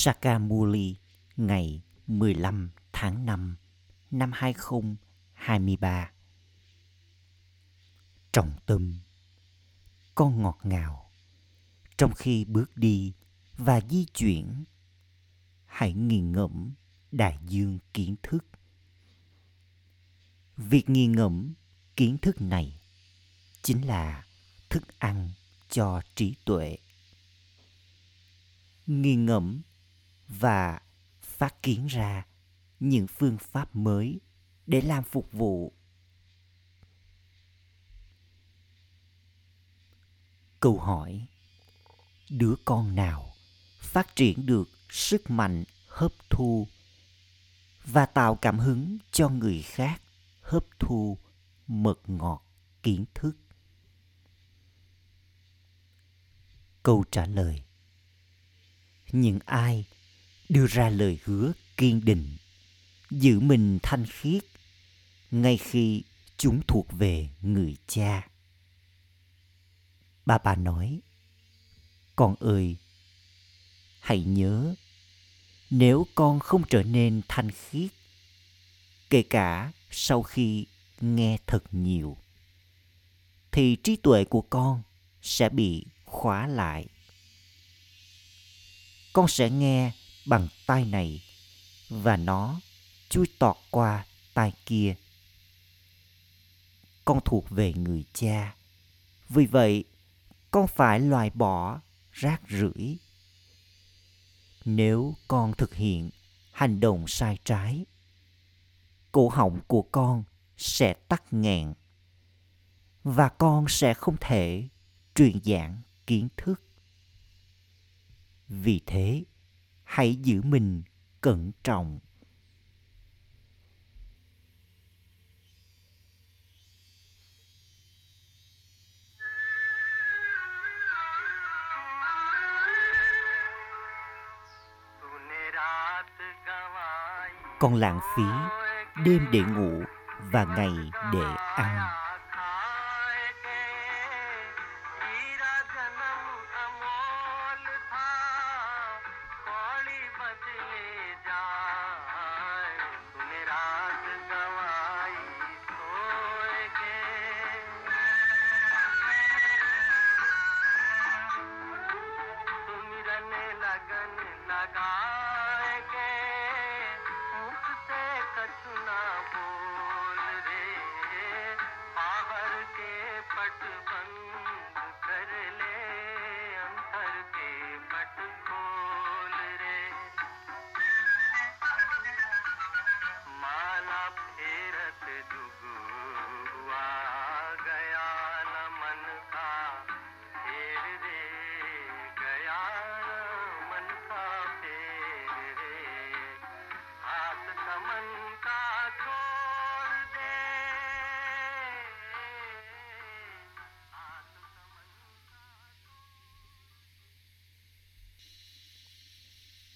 Sakamuli, ngày 15 tháng 5 năm 2023. Trọng tâm, Con ngọt ngào. Trong khi bước đi và di chuyển, Hãy nghiền ngẫm đại dương kiến thức. Việc nghiền ngẫm kiến thức này Chính là thức ăn cho trí tuệ. Nghiền ngẫm và phát kiến ra những phương pháp mới để làm phục vụ. Câu hỏi, đứa con nào phát triển được sức mạnh hấp thu và tạo cảm hứng cho người khác hấp thu mật ngọt kiến thức? Câu trả lời, những ai đưa ra lời hứa kiên định, giữ mình thanh khiết ngay khi chúng thuộc về người cha. Ba bà nói, con ơi, hãy nhớ, nếu con không trở nên thanh khiết, kể cả sau khi nghe thật nhiều, thì trí tuệ của con sẽ bị khóa lại. Con sẽ nghe bằng tai này, và nó chui tọt qua tai kia. Con thuộc về người cha. Vì vậy, con phải loại bỏ rác rưởi. Nếu con thực hiện hành động sai trái, cổ họng của con sẽ tắc nghẹn, và con sẽ không thể truyền giảng kiến thức. Vì thế hãy giữ mình cẩn trọng. Con lãng phí đêm để ngủ và ngày để ăn.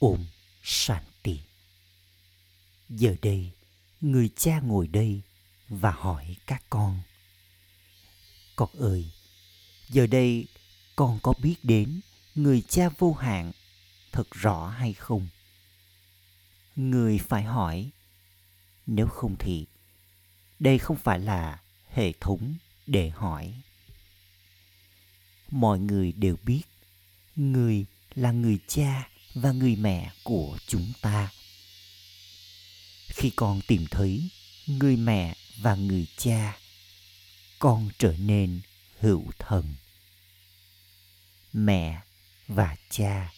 Ôm Shanti. Giờ đây, người cha ngồi đây và hỏi các con. Con ơi, giờ đây con có biết đến người cha vô hạn thật rõ hay không? Người phải hỏi, nếu không thì đây không phải là hệ thống để hỏi. Mọi người đều biết người là người cha và người mẹ của chúng ta. Khi con tìm thấy người mẹ và người cha, con trở nên hữu thần. Mẹ và cha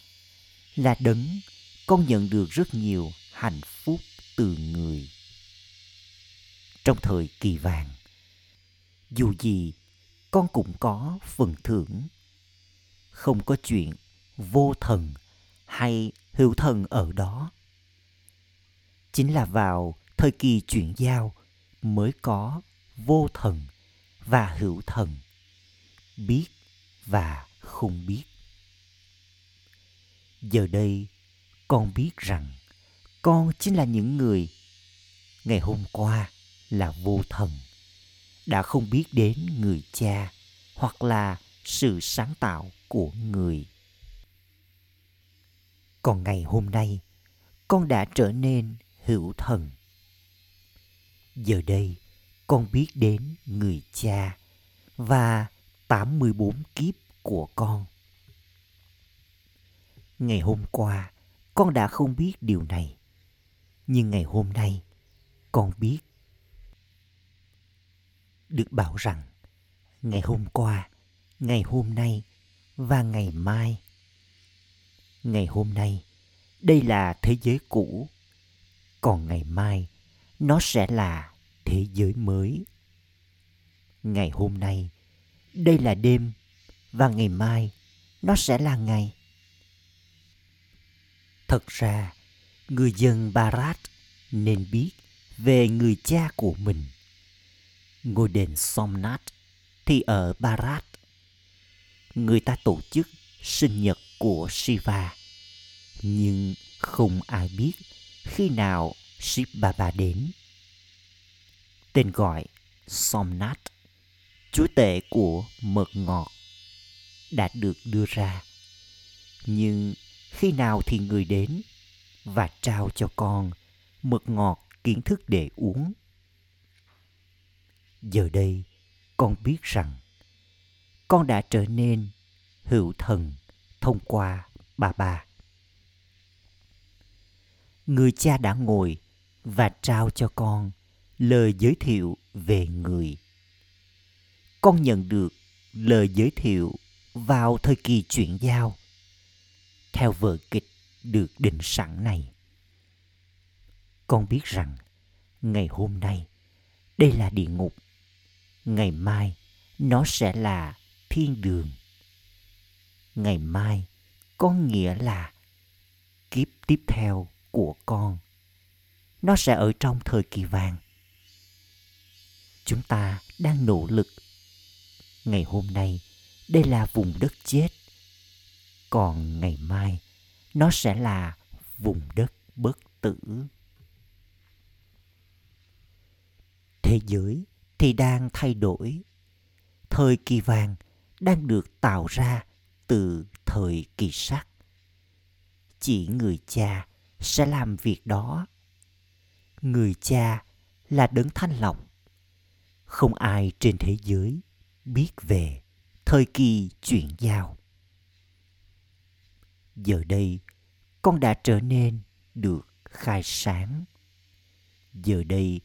là đấng con nhận được rất nhiều hạnh phúc từ người. Trong thời kỳ vàng, dù gì con cũng có phần thưởng. Không có chuyện vô thần hay hữu thần ở đó. Chính là vào thời kỳ chuyển giao mới có vô thần và hữu thần, biết và không biết. Giờ đây, con biết rằng con chính là những người ngày hôm qua là vô thần, đã không biết đến người cha hoặc là sự sáng tạo của người còn ngày hôm nay con đã trở nên hữu thần giờ đây con biết đến người cha và 84 kiếp của con. Ngày hôm qua, con đã không biết điều này. Nhưng ngày hôm nay, con biết. Được bảo rằng, ngày hôm qua, ngày hôm nay và ngày mai. Ngày hôm nay, đây là thế giới cũ. Còn ngày mai, nó sẽ là thế giới mới. Ngày hôm nay, đây là đêm và ngày mai nó sẽ là ngày. Thật ra, người dân Barat nên biết về người cha của mình. Ngôi đền Somnath thì ở Barat. Người ta tổ chức sinh nhật của Shiva, nhưng không ai biết khi nào Shiv Baba đến. Tên gọi Somnath, chúa tể của mật ngọt, đã được đưa ra. Nhưng khi nào thì người đến và trao cho con mật ngọt kiến thức để uống. Giờ đây, con biết rằng con đã trở nên hữu thần thông qua bà bà. Người cha đã ngồi và trao cho con lời giới thiệu về người. Con nhận được lời giới thiệu vào thời kỳ chuyển giao theo vở kịch được định sẵn này. Con biết rằng ngày hôm nay đây là địa ngục, ngày mai nó sẽ là thiên đường. Ngày mai có nghĩa là kiếp tiếp theo của con. Nó sẽ ở trong thời kỳ vàng. Chúng ta đang nỗ lực. Ngày hôm nay, đây là vùng đất chết còn ngày mai nó sẽ là vùng đất bất tử thế giới thì đang thay đổi thời kỳ vàng đang được tạo ra từ thời kỳ sắt chỉ người cha sẽ làm việc đó. Người cha là đấng thanh lọc. Không ai trên thế giới biết về thời kỳ chuyển giao. Giờ đây, con đã trở nên được khai sáng. Giờ đây,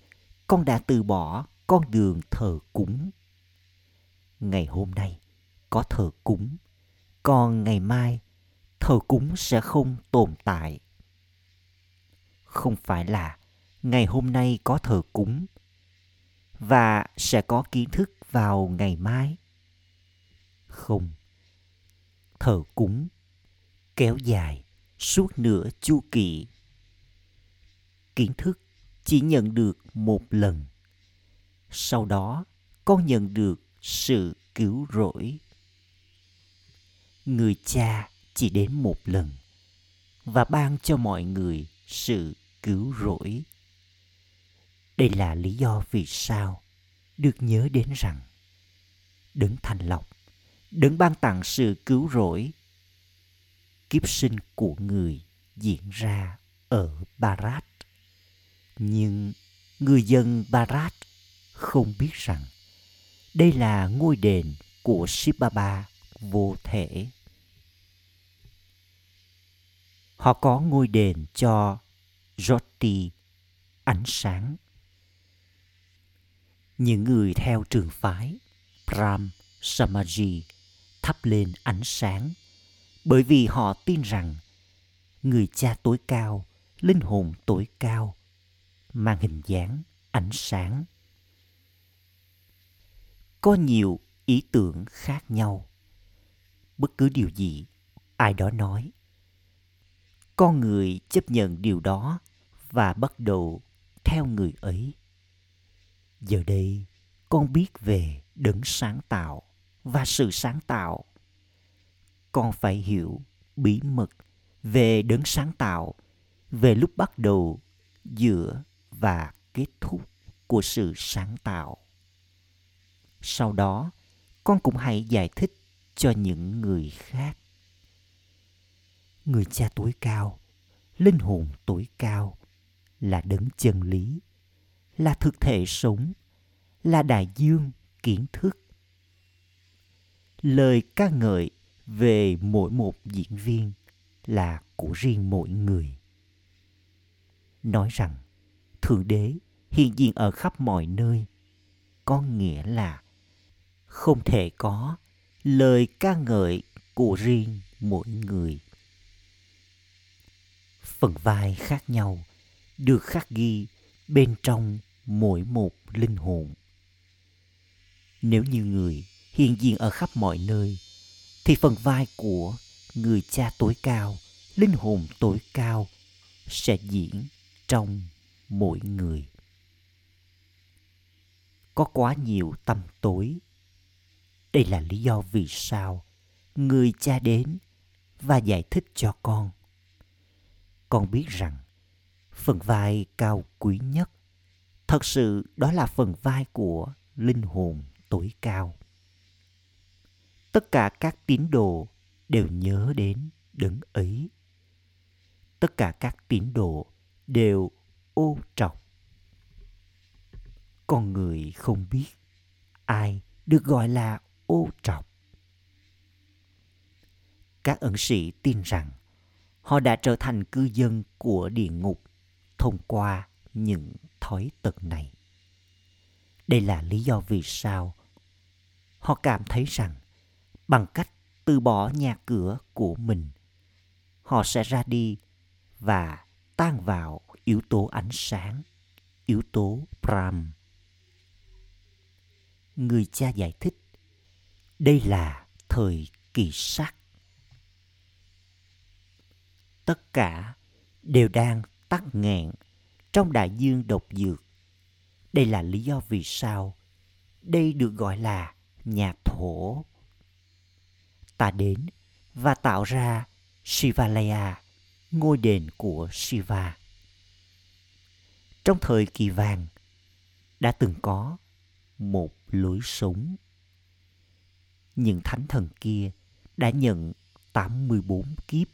con đã từ bỏ con đường thờ cúng. Ngày hôm nay, có thờ cúng còn ngày mai, thờ cúng sẽ không tồn tại. Không phải là ngày hôm nay có thờ cúng, và sẽ có kiến thức vào ngày mai. Không, thờ cúng kéo dài suốt nửa chu kỳ. Kiến thức chỉ nhận được một lần, sau đó con nhận được sự cứu rỗi người cha chỉ đến một lần và ban cho mọi người sự cứu rỗi đây là lý do vì sao được nhớ đến rằng đấng thành lọc đấng ban tặng sự cứu rỗi, kiếp sinh của người diễn ra ở Barat. Nhưng người dân Barat không biết rằng đây là ngôi đền của Sibaba vô thể. Họ có ngôi đền cho rotti ánh sáng. Những người theo trường phái Pram Samaji thắp lên ánh sáng bởi vì họ tin rằng người cha tối cao, linh hồn tối cao, mang hình dáng ánh sáng. Có nhiều ý tưởng khác nhau. Bất cứ điều gì ai đó nói, con người chấp nhận điều đó và bắt đầu theo người ấy. Giờ đây, con biết về đấng sáng tạo và sự sáng tạo. Con phải hiểu bí mật về đấng sáng tạo về lúc bắt đầu giữa và kết thúc của sự sáng tạo. Sau đó con cũng hãy giải thích cho những người khác người cha tối cao, linh hồn tối cao, là đấng chân lý, là thực thể sống, là đại dương kiến thức. Lời ca ngợi về mỗi một diễn viên là của riêng mỗi người. Nói rằng, thượng đế hiện diện ở khắp mọi nơi, có nghĩa là không thể có lời ca ngợi của riêng mỗi người phần vai khác nhau, được khắc ghi bên trong mỗi một linh hồn. Nếu như người hiện diện ở khắp mọi nơi, thì phần vai của người cha tối cao, linh hồn tối cao sẽ diễn trong mỗi người. Có quá nhiều tâm tối. Đây là lý do vì sao người cha đến và giải thích cho con con biết rằng phần vai cao quý nhất thật sự đó là phần vai của linh hồn tối cao. Tất cả các tín đồ đều nhớ đến đấng ấy. Tất cả các tín đồ đều ô trọng. Con người không biết ai được gọi là ô trọng. Các ẩn sĩ tin rằng họ đã trở thành cư dân của địa ngục thông qua những thói tật này. Đây là lý do vì sao họ cảm thấy rằng bằng cách từ bỏ nhà cửa của mình, họ sẽ ra đi và tan vào yếu tố ánh sáng, yếu tố pram người cha giải thích, đây là thời kỳ sắc tất cả đều đang tắc nghẹn trong đại dương độc dược đây là lý do vì sao đây được gọi là nhà thổ ta đến và tạo ra Shivalaya, ngôi đền của Shiva. Trong thời kỳ vàng, đã từng có một lối sống. Những thánh thần kia đã nhận 84 kiếp,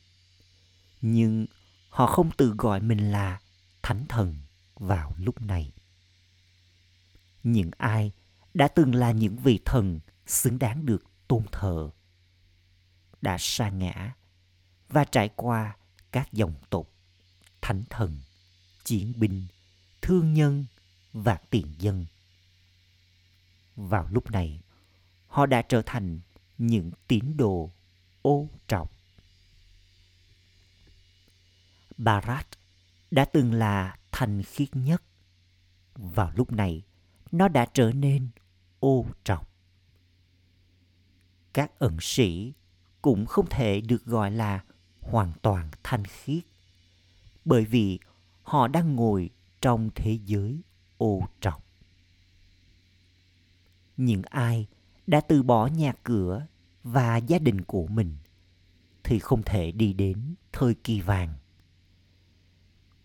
nhưng họ không tự gọi mình là thánh thần vào lúc này. Những ai đã từng là những vị thần xứng đáng được tôn thờ đã sa ngã và trải qua các dòng tộc, thánh thần, chiến binh, thương nhân và tiền dân vào lúc này, họ đã trở thành những tín đồ ô trọng barat đã từng là thanh khiết nhất. Vào lúc này, nó đã trở nên ô trọng. Các ẩn sĩ cũng không thể được gọi là hoàn toàn thanh khiết, bởi vì họ đang ngồi trong thế giới ô trọng. những ai đã từ bỏ nhà cửa và gia đình của mình thì không thể đi đến thời kỳ vàng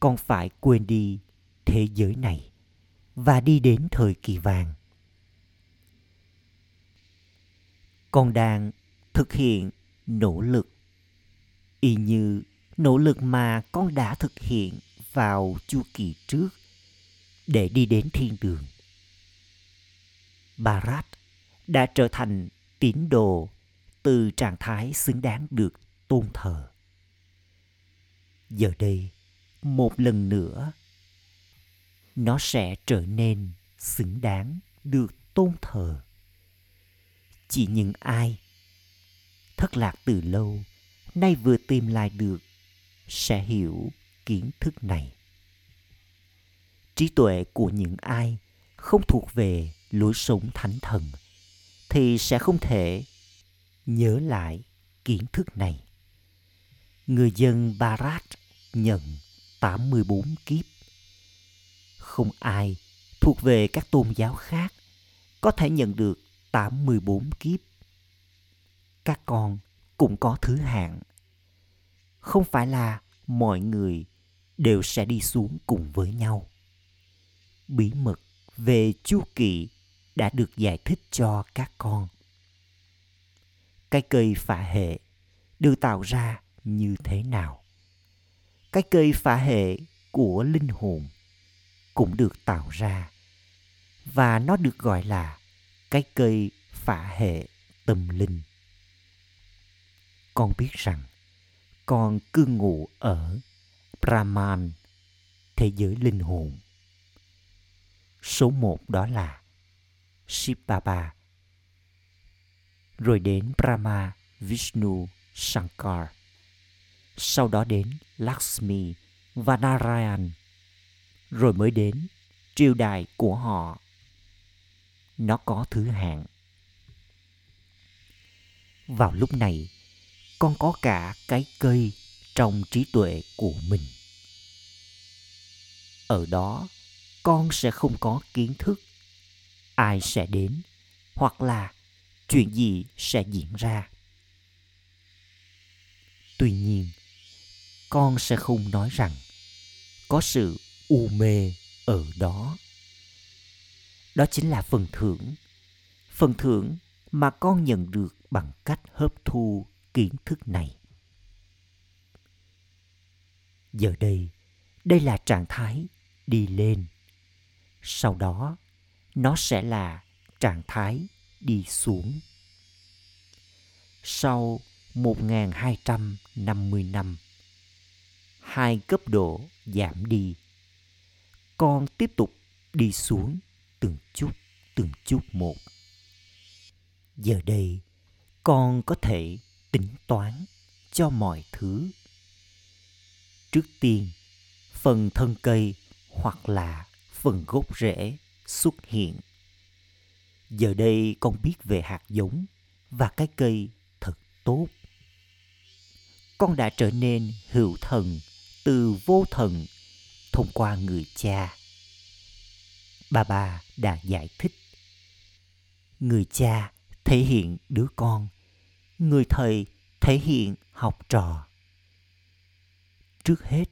còn phải quên đi thế giới này và đi đến thời kỳ vàng. Con đang thực hiện nỗ lực, y như nỗ lực mà con đã thực hiện vào chu kỳ trước để đi đến thiên đường. Barat đã trở thành tín đồ từ trạng thái xứng đáng được tôn thờ. Giờ đây một lần nữa. Nó sẽ trở nên xứng đáng được tôn thờ. Chỉ những ai thất lạc từ lâu, nay vừa tìm lại được, sẽ hiểu kiến thức này. Trí tuệ của những ai không thuộc về lối sống thánh thần thì sẽ không thể nhớ lại kiến thức này. Người dân Barat nhận 84 kiếp. Không ai thuộc về các tôn giáo khác có thể nhận được 84 kiếp. Các con cũng có thứ hạng. Không phải là mọi người đều sẽ đi xuống cùng với nhau. Bí mật về chu kỳ đã được giải thích cho các con. Cái cây phả hệ được tạo ra như thế nào? Cái cây phả hệ của linh hồn cũng được tạo ra và nó được gọi là cái cây phả hệ tâm linh. Con biết rằng con cư ngụ ở brahman thế giới linh hồn. Số một đó là Shivbaba rồi đến Brahma, Vishnu, Shankar. Sau đó đến Lakshmi và Narayan. Rồi mới đến triều đại của họ. Nó có thứ hạng. Vào lúc này, con có cả cái cây trong trí tuệ của mình. Ở đó, con sẽ không có kiến thức ai sẽ đến hoặc là chuyện gì sẽ diễn ra tuy nhiên con sẽ không nói rằng có sự u mê ở đó. Đó chính là phần thưởng phần thưởng mà con nhận được bằng cách hấp thu kiến thức này. Giờ đây đây là trạng thái đi lên. Sau đó nó sẽ là trạng thái đi xuống. Sau 1250 năm, hai cấp độ giảm đi. Con tiếp tục đi xuống từng chút, từng chút một. Giờ đây, con có thể tính toán cho mọi thứ. Trước tiên, phần thân cây hoặc là phần gốc rễ xuất hiện giờ đây con biết về hạt giống và cái cây thật tốt con đã trở nên hữu thần từ vô thần thông qua người cha. Bà bà đã giải thích. Người cha thể hiện đứa con người thầy thể hiện học trò. Trước hết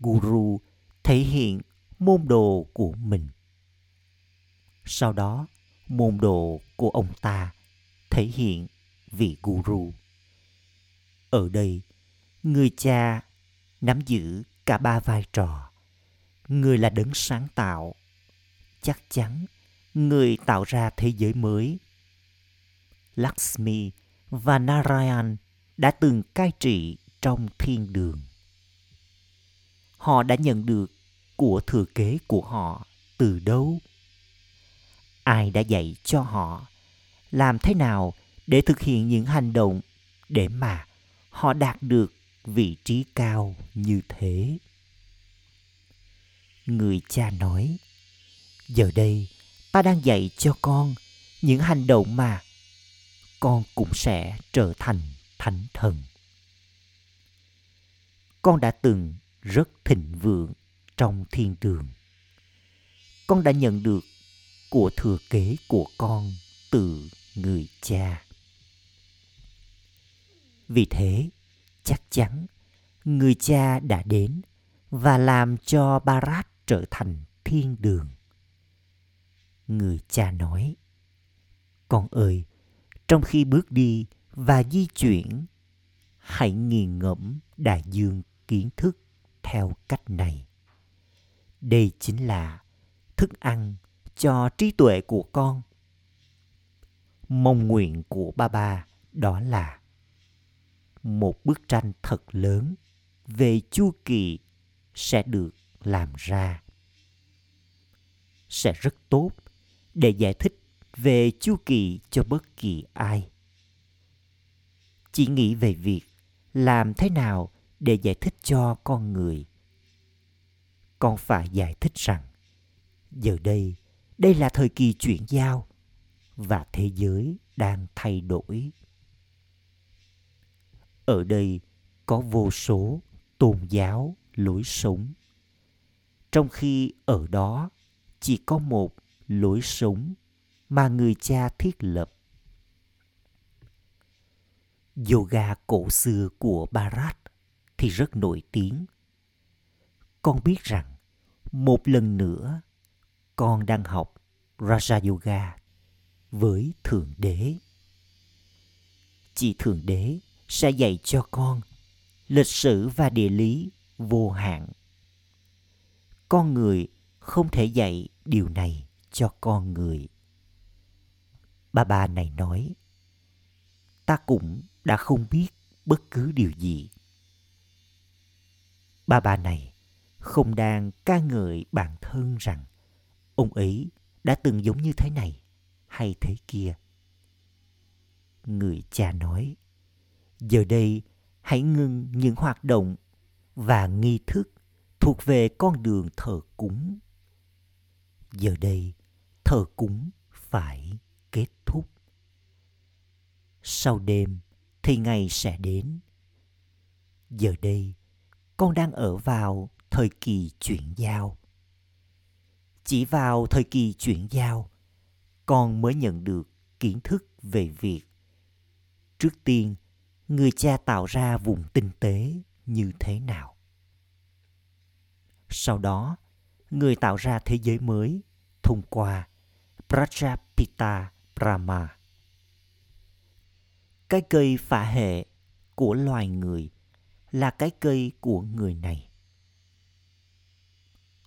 guru thể hiện môn đồ của mình. Sau đó, môn đồ của ông ta thể hiện vị guru. Ở đây, người cha nắm giữ cả ba vai trò. Người là đấng sáng tạo. Chắc chắn, người tạo ra thế giới mới. Lakshmi và Narayan đã từng cai trị trong thiên đường. Họ đã nhận được của thừa kế của họ từ đâu ai đã dạy cho họ làm thế nào để thực hiện những hành động để mà họ đạt được vị trí cao như thế. Người cha nói, giờ đây ta đang dạy cho con những hành động mà con cũng sẽ trở thành thánh thần. Con đã từng rất thịnh vượng trong thiên đường. Con đã nhận được của thừa kế của con từ người cha. Vì thế chắc chắn người cha đã đến và làm cho barat trở thành thiên đường. Người cha nói, con ơi, trong khi bước đi và di chuyển, hãy nghiền ngẫm đại dương kiến thức theo cách này. Đây chính là thức ăn cho trí tuệ của con. Mong nguyện của ba ba đó là một bức tranh thật lớn về chu kỳ sẽ được làm ra. Sẽ rất tốt để giải thích về chu kỳ cho bất kỳ ai. Chỉ nghĩ về việc làm thế nào để giải thích cho con người. Con phải giải thích rằng, giờ đây đây là thời kỳ chuyển giao và thế giới đang thay đổi ở đây có vô số tôn giáo lối sống trong khi ở đó chỉ có một lối sống mà người cha thiết lập yoga cổ xưa của Bharat thì rất nổi tiếng. Con biết rằng một lần nữa con đang học Raja Yoga với Thượng Đế. chỉ Thượng Đế sẽ dạy cho con lịch sử và địa lý vô hạn. Con người không thể dạy điều này cho con người. Bà bà này nói, ta cũng đã không biết bất cứ điều gì. Bà bà này không đang ca ngợi bản thân rằng ông ấy đã từng giống như thế này hay thế kia. Người cha nói giờ đây, hãy ngưng những hoạt động và nghi thức thuộc về con đường thờ cúng. Giờ đây, thờ cúng phải kết thúc. Sau đêm thì ngày sẽ đến. Giờ đây, con đang ở vào thời kỳ chuyển giao. Chỉ vào thời kỳ chuyển giao, con mới nhận được kiến thức về việc trước tiên người cha tạo ra vùng tinh tế như thế nào sau đó người tạo ra thế giới mới thông qua Prajapita Brahma. Cái cây phả hệ của loài người là cái cây của người này.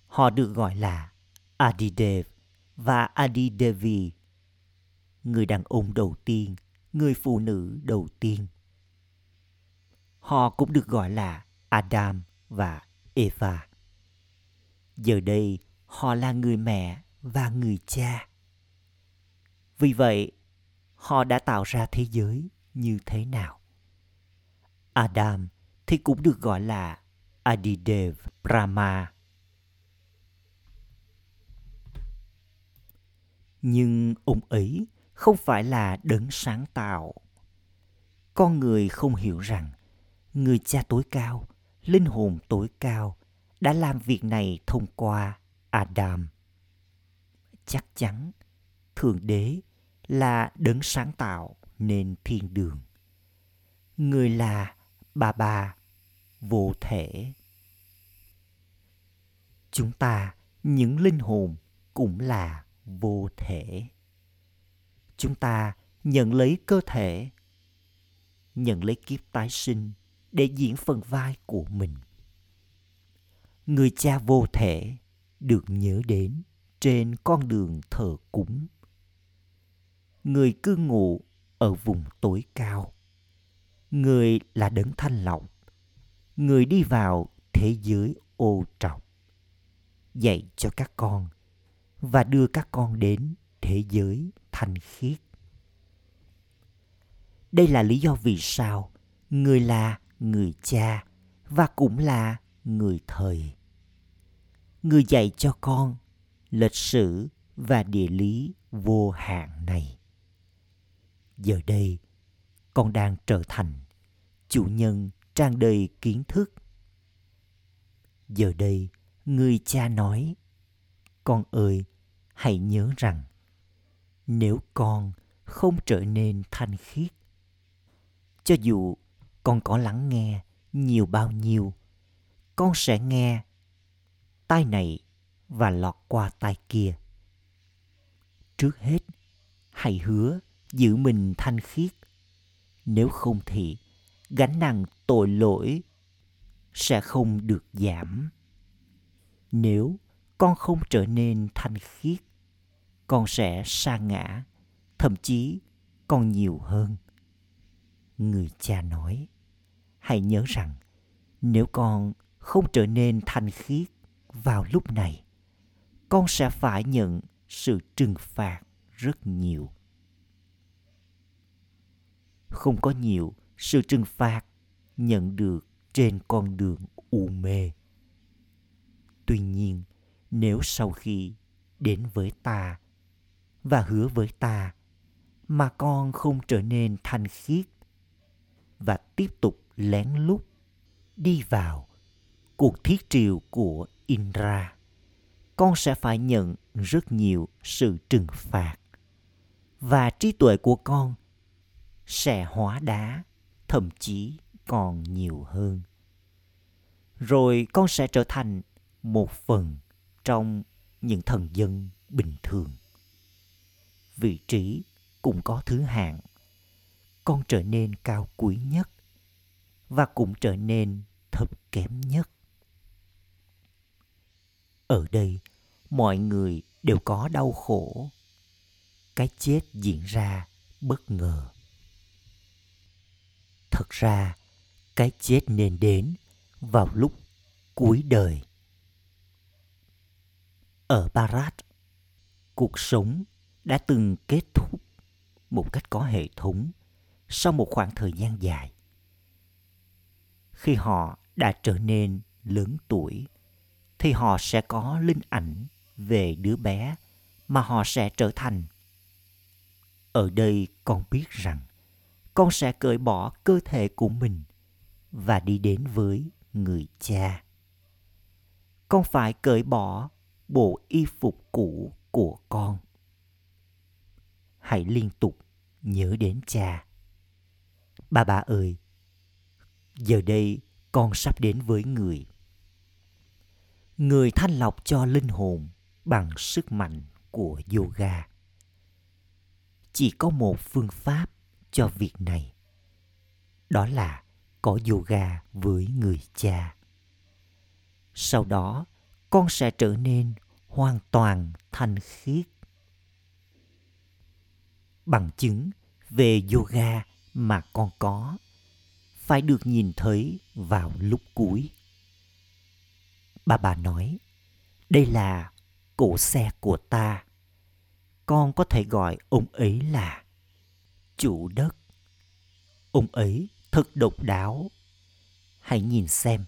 Họ được gọi là Adidev và Adidevi, người đàn ông đầu tiên, người phụ nữ đầu tiên. Họ cũng được gọi là Adam và Eva. Giờ đây, họ là người mẹ và người cha. Vì vậy, họ đã tạo ra thế giới như thế nào? Adam thì cũng được gọi là Adidev Brahma. Nhưng ông ấy không phải là đấng sáng tạo. Con người không hiểu rằng người cha tối cao, linh hồn tối cao đã làm việc này thông qua Adam. Chắc chắn Thượng Đế là đấng sáng tạo nên thiên đường. Người là bà bà vô thể. Chúng ta, những linh hồn cũng là vô thể. Chúng ta nhận lấy cơ thể, nhận lấy kiếp tái sinh để diễn phần vai của mình. Người cha vô thể được nhớ đến trên con đường thờ cúng. Người cư ngụ ở vùng tối cao. Người là đấng thanh lọc. Người đi vào thế giới ô trọng, dạy cho các con và đưa các con đến thế giới thanh khiết. Đây là lý do vì sao người là người cha và cũng là người thầy, người dạy cho con lịch sử và địa lý vô hạn này. Giờ đây con đang trở thành chủ nhân trang đầy kiến thức. Giờ đây người cha nói con ơi hãy nhớ rằng nếu con không trở nên thanh khiết cho dù con có lắng nghe nhiều bao nhiêu con sẽ nghe tai này và lọt qua tai kia. Trước hết, hãy hứa giữ mình thanh khiết. Nếu không thì gánh nặng tội lỗi sẽ không được giảm. Nếu con không trở nên thanh khiết, con sẽ sa ngã, thậm chí còn nhiều hơn. Người cha nói, hãy nhớ rằng nếu con không trở nên thanh khiết vào lúc này con sẽ phải nhận sự trừng phạt rất nhiều. Không có nhiều sự trừng phạt nhận được trên con đường u mê. Tuy nhiên nếu sau khi đến với ta và hứa với ta mà con không trở nên thanh khiết và tiếp tục lén lút đi vào cuộc thiết triều của Indra, con sẽ phải nhận rất nhiều sự trừng phạt và trí tuệ của con sẽ hóa đá, thậm chí còn nhiều hơn. Rồi con sẽ trở thành một phần trong những thần dân bình thường. Vị trí cũng có thứ hạng. Con trở nên cao quý nhất và cũng trở nên thấp kém nhất. Ở đây, mọi người đều có đau khổ. Cái chết diễn ra bất ngờ. Thật ra, cái chết nên đến vào lúc cuối đời. Ở barat, cuộc sống đã từng kết thúc một cách có hệ thống sau một khoảng thời gian dài. Khi họ đã trở nên lớn tuổi, thì họ sẽ có linh ảnh về đứa bé mà họ sẽ trở thành. Ở đây con biết rằng con sẽ cởi bỏ cơ thể của mình và đi đến với người cha. Con phải cởi bỏ bộ y phục cũ của con. Hãy liên tục nhớ đến cha bà bà ơi, giờ đây con sắp đến với người. Người thanh lọc cho linh hồn bằng sức mạnh của yoga. Chỉ có một phương pháp cho việc này. Đó là có yoga với người cha. Sau đó, con sẽ trở nên hoàn toàn thanh khiết. Bằng chứng về yoga mà con có, phải được nhìn thấy vào lúc cuối. Bà bà nói, đây là cổ xe của ta. Con có thể gọi ông ấy là chủ đất. Ông ấy thật độc đáo. Hãy nhìn xem,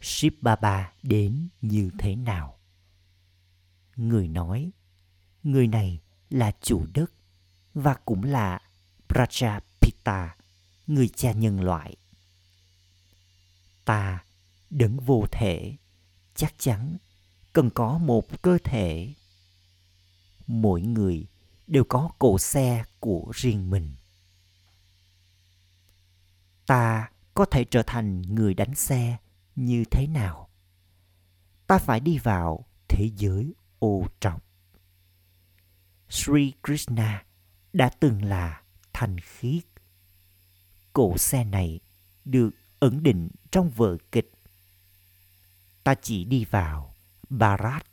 ship baba đến như thế nào. Người nói, người này là chủ đất và cũng là ta, người cha nhân loại. Ta đấng vô thể, chắc chắn cần có một cơ thể. Mỗi người đều có cổ xe của riêng mình. Ta có thể trở thành người đánh xe như thế nào? Ta phải đi vào thế giới ô trọng sri krishna đã từng là thanh khiết cổ xe này được ẩn định trong vở kịch. Ta chỉ đi vào barat.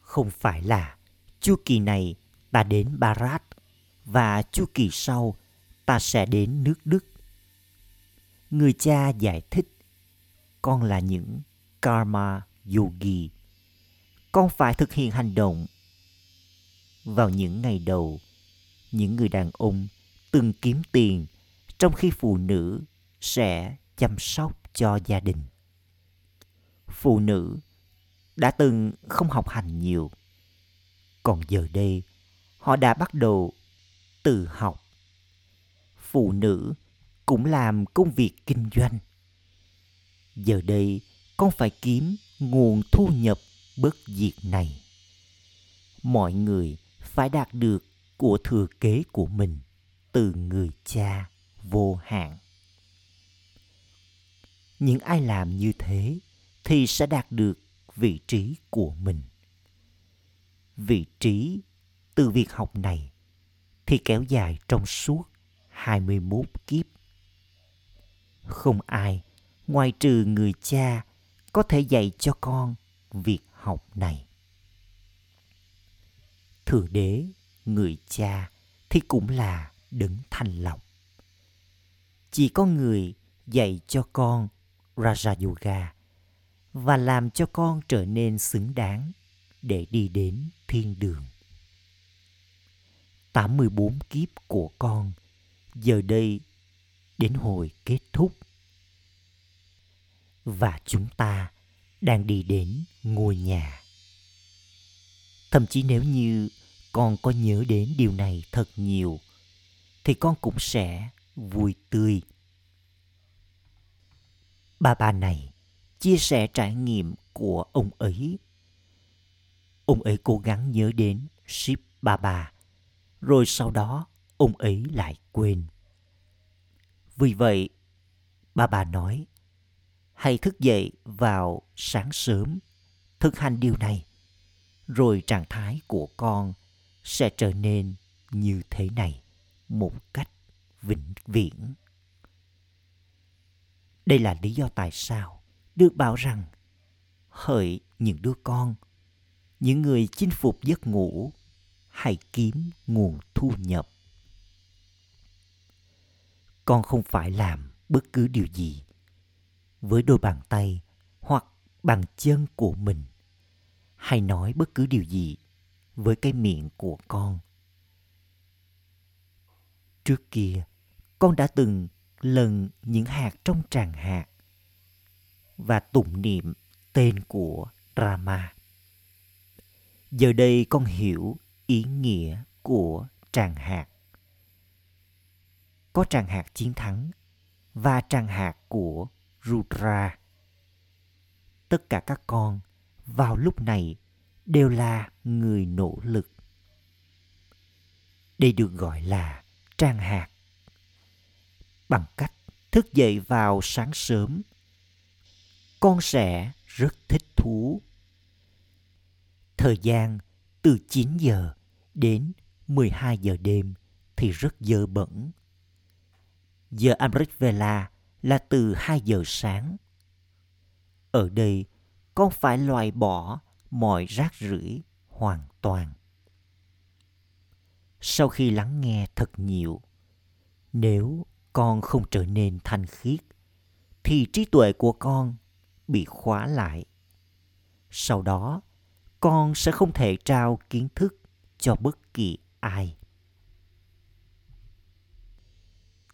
Không phải là chu kỳ này ta đến barat và chu kỳ sau ta sẽ đến nước đức. Người cha giải thích, con là những karma yogi. Con phải thực hiện hành động. Vào những ngày đầu, những người đàn ông từng kiếm tiền trong khi phụ nữ sẽ chăm sóc cho gia đình. Phụ nữ đã từng không học hành nhiều, còn giờ đây họ đã bắt đầu tự học. Phụ nữ cũng làm công việc kinh doanh. Giờ đây con phải kiếm nguồn thu nhập bất diệt này. Mọi người phải đạt được của thừa kế của mình từ người cha vô hạn những ai làm như thế thì sẽ đạt được vị trí của mình vị trí từ việc học này thì kéo dài trong suốt 21 kiếp. Không ai ngoài trừ người cha có thể dạy cho con việc học này. Thượng đế, người cha thì cũng là đấng thanh lọc. Chỉ có người dạy cho con Raja Yoga và làm cho con trở nên xứng đáng để đi đến thiên đường. 84 kiếp của con giờ đây đến hồi kết thúc. Và chúng ta đang đi đến ngôi nhà. Thậm chí nếu như con có nhớ đến điều này thật nhiều, thì con cũng sẽ vui tươi. Bà bà này chia sẻ trải nghiệm của ông ấy. Ông ấy cố gắng nhớ đến Ship Baba, rồi sau đó ông ấy lại quên. Vì vậy, bà bà nói, hãy thức dậy vào sáng sớm, thực hành điều này, rồi trạng thái của con sẽ trở nên như thế này một cách vĩnh viễn. đây là lý do tại sao được bảo rằng hỡi những đứa con, những người chinh phục giấc ngủ, hãy kiếm nguồn thu nhập con không phải làm bất cứ điều gì với đôi bàn tay hoặc bàn chân của mình, hay nói bất cứ điều gì với cái miệng của con trước kia, con đã từng lần những hạt trong tràng hạt và tụng niệm tên của Rama. Giờ đây con hiểu ý nghĩa của tràng hạt. Có tràng hạt chiến thắng và tràng hạt của Rudra. Tất cả các con vào lúc này đều là người nỗ lực. Đây được gọi là trang hạt. Bằng cách thức dậy vào sáng sớm, con sẽ rất thích thú. Thời gian từ 9 giờ đến 12 giờ đêm thì rất dơ bẩn. Giờ Amrit Vela là từ 2 giờ sáng. Ở đây, con phải loại bỏ mọi rác rưởi hoàn toàn. Sau khi lắng nghe thật nhiều, nếu con không trở nên thanh khiết, thì trí tuệ của con bị khóa lại. Sau đó, con sẽ không thể trao kiến thức cho bất kỳ ai.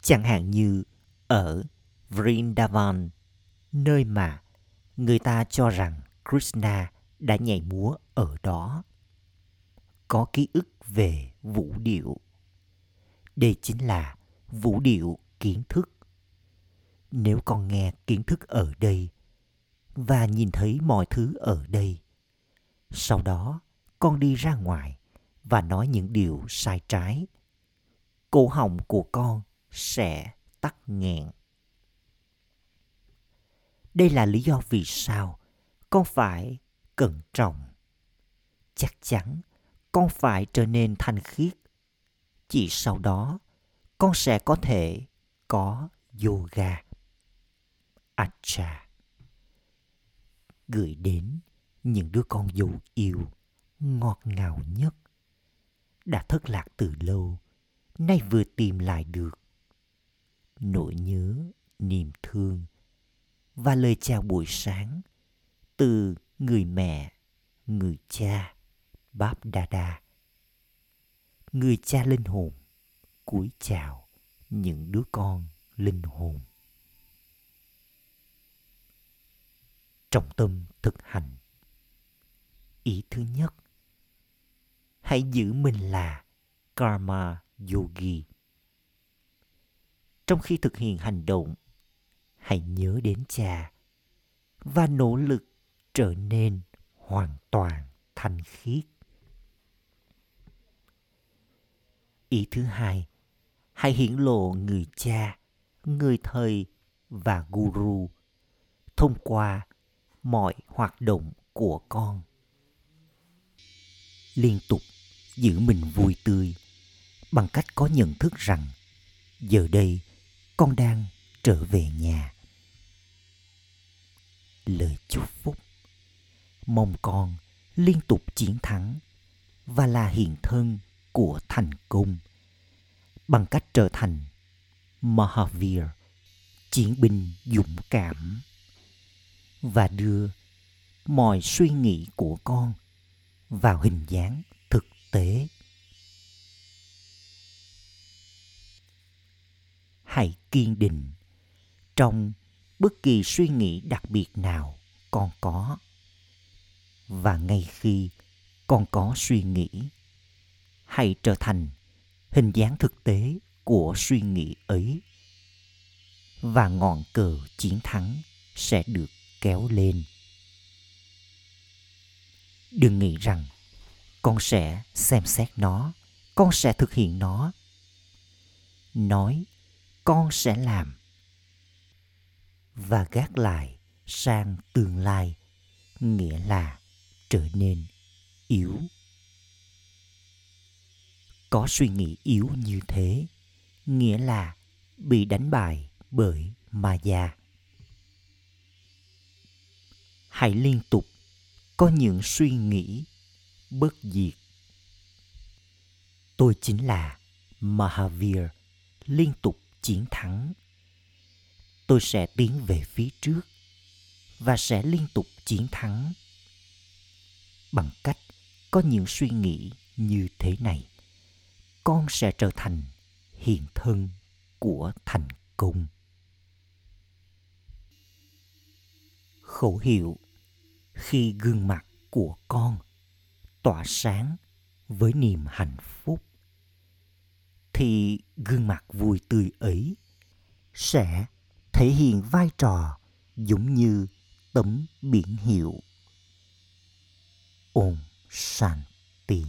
Chẳng hạn như ở Vrindavan, nơi mà người ta cho rằng Krishna đã nhảy múa ở đó. Có ký ức về vũ điệu. Đây chính là vũ điệu kiến thức. Nếu con nghe kiến thức ở đây và nhìn thấy mọi thứ ở đây, sau đó con đi ra ngoài và nói những điều sai trái, cổ họng của con sẽ tắc nghẹn. Đây là lý do vì sao con phải cẩn trọng. Chắc chắn con phải trở nên thanh khiết. Chỉ sau đó, con sẽ có thể có yoga. Acha gửi đến những đứa con dâu yêu, ngọt ngào nhất đã thất lạc từ lâu, nay vừa tìm lại được nỗi nhớ, niềm thương và lời chào buổi sáng từ người mẹ, người cha báp đa đa người cha linh hồn, cúi chào những đứa con linh hồn. Trọng tâm thực hành. Ý thứ nhất, hãy giữ mình là karma yogi. Trong khi thực hiện hành động, hãy nhớ đến cha và nỗ lực trở nên hoàn toàn thanh khiết. Ý thứ hai. Hãy hiển lộ người cha, người thầy và guru thông qua mọi hoạt động của con. Liên tục giữ mình vui tươi bằng cách có nhận thức rằng giờ đây con đang trở về nhà. Lời chúc phúc. Mong con liên tục chiến thắng và là hiện thân của thành công bằng cách trở thành Mahavir, chiến binh dũng cảm và đưa mọi suy nghĩ của con vào hình dáng thực tế. Hãy kiên định trong bất kỳ suy nghĩ đặc biệt nào con có. Và ngay khi con có suy nghĩ, hay trở thành hình dáng thực tế của suy nghĩ ấy. Và ngọn cờ chiến thắng sẽ được kéo lên. Đừng nghĩ rằng con sẽ xem xét nó, con sẽ thực hiện nó. Nói, con sẽ làm. Và gác lại sang tương lai, nghĩa là trở nên yếu có suy nghĩ yếu như thế, nghĩa là bị đánh bại bởi ma già hãy liên tục có những suy nghĩ bất diệt. Tôi chính là mahavir, liên tục chiến thắng. Tôi sẽ tiến về phía trước và sẽ liên tục chiến thắng. Bằng cách có những suy nghĩ như thế này con sẽ trở thành hiện thân của thành công. Khẩu hiệu khi gương mặt của con tỏa sáng với niềm hạnh phúc, thì gương mặt vui tươi ấy sẽ thể hiện vai trò giống như tấm biển hiệu Om Shanti.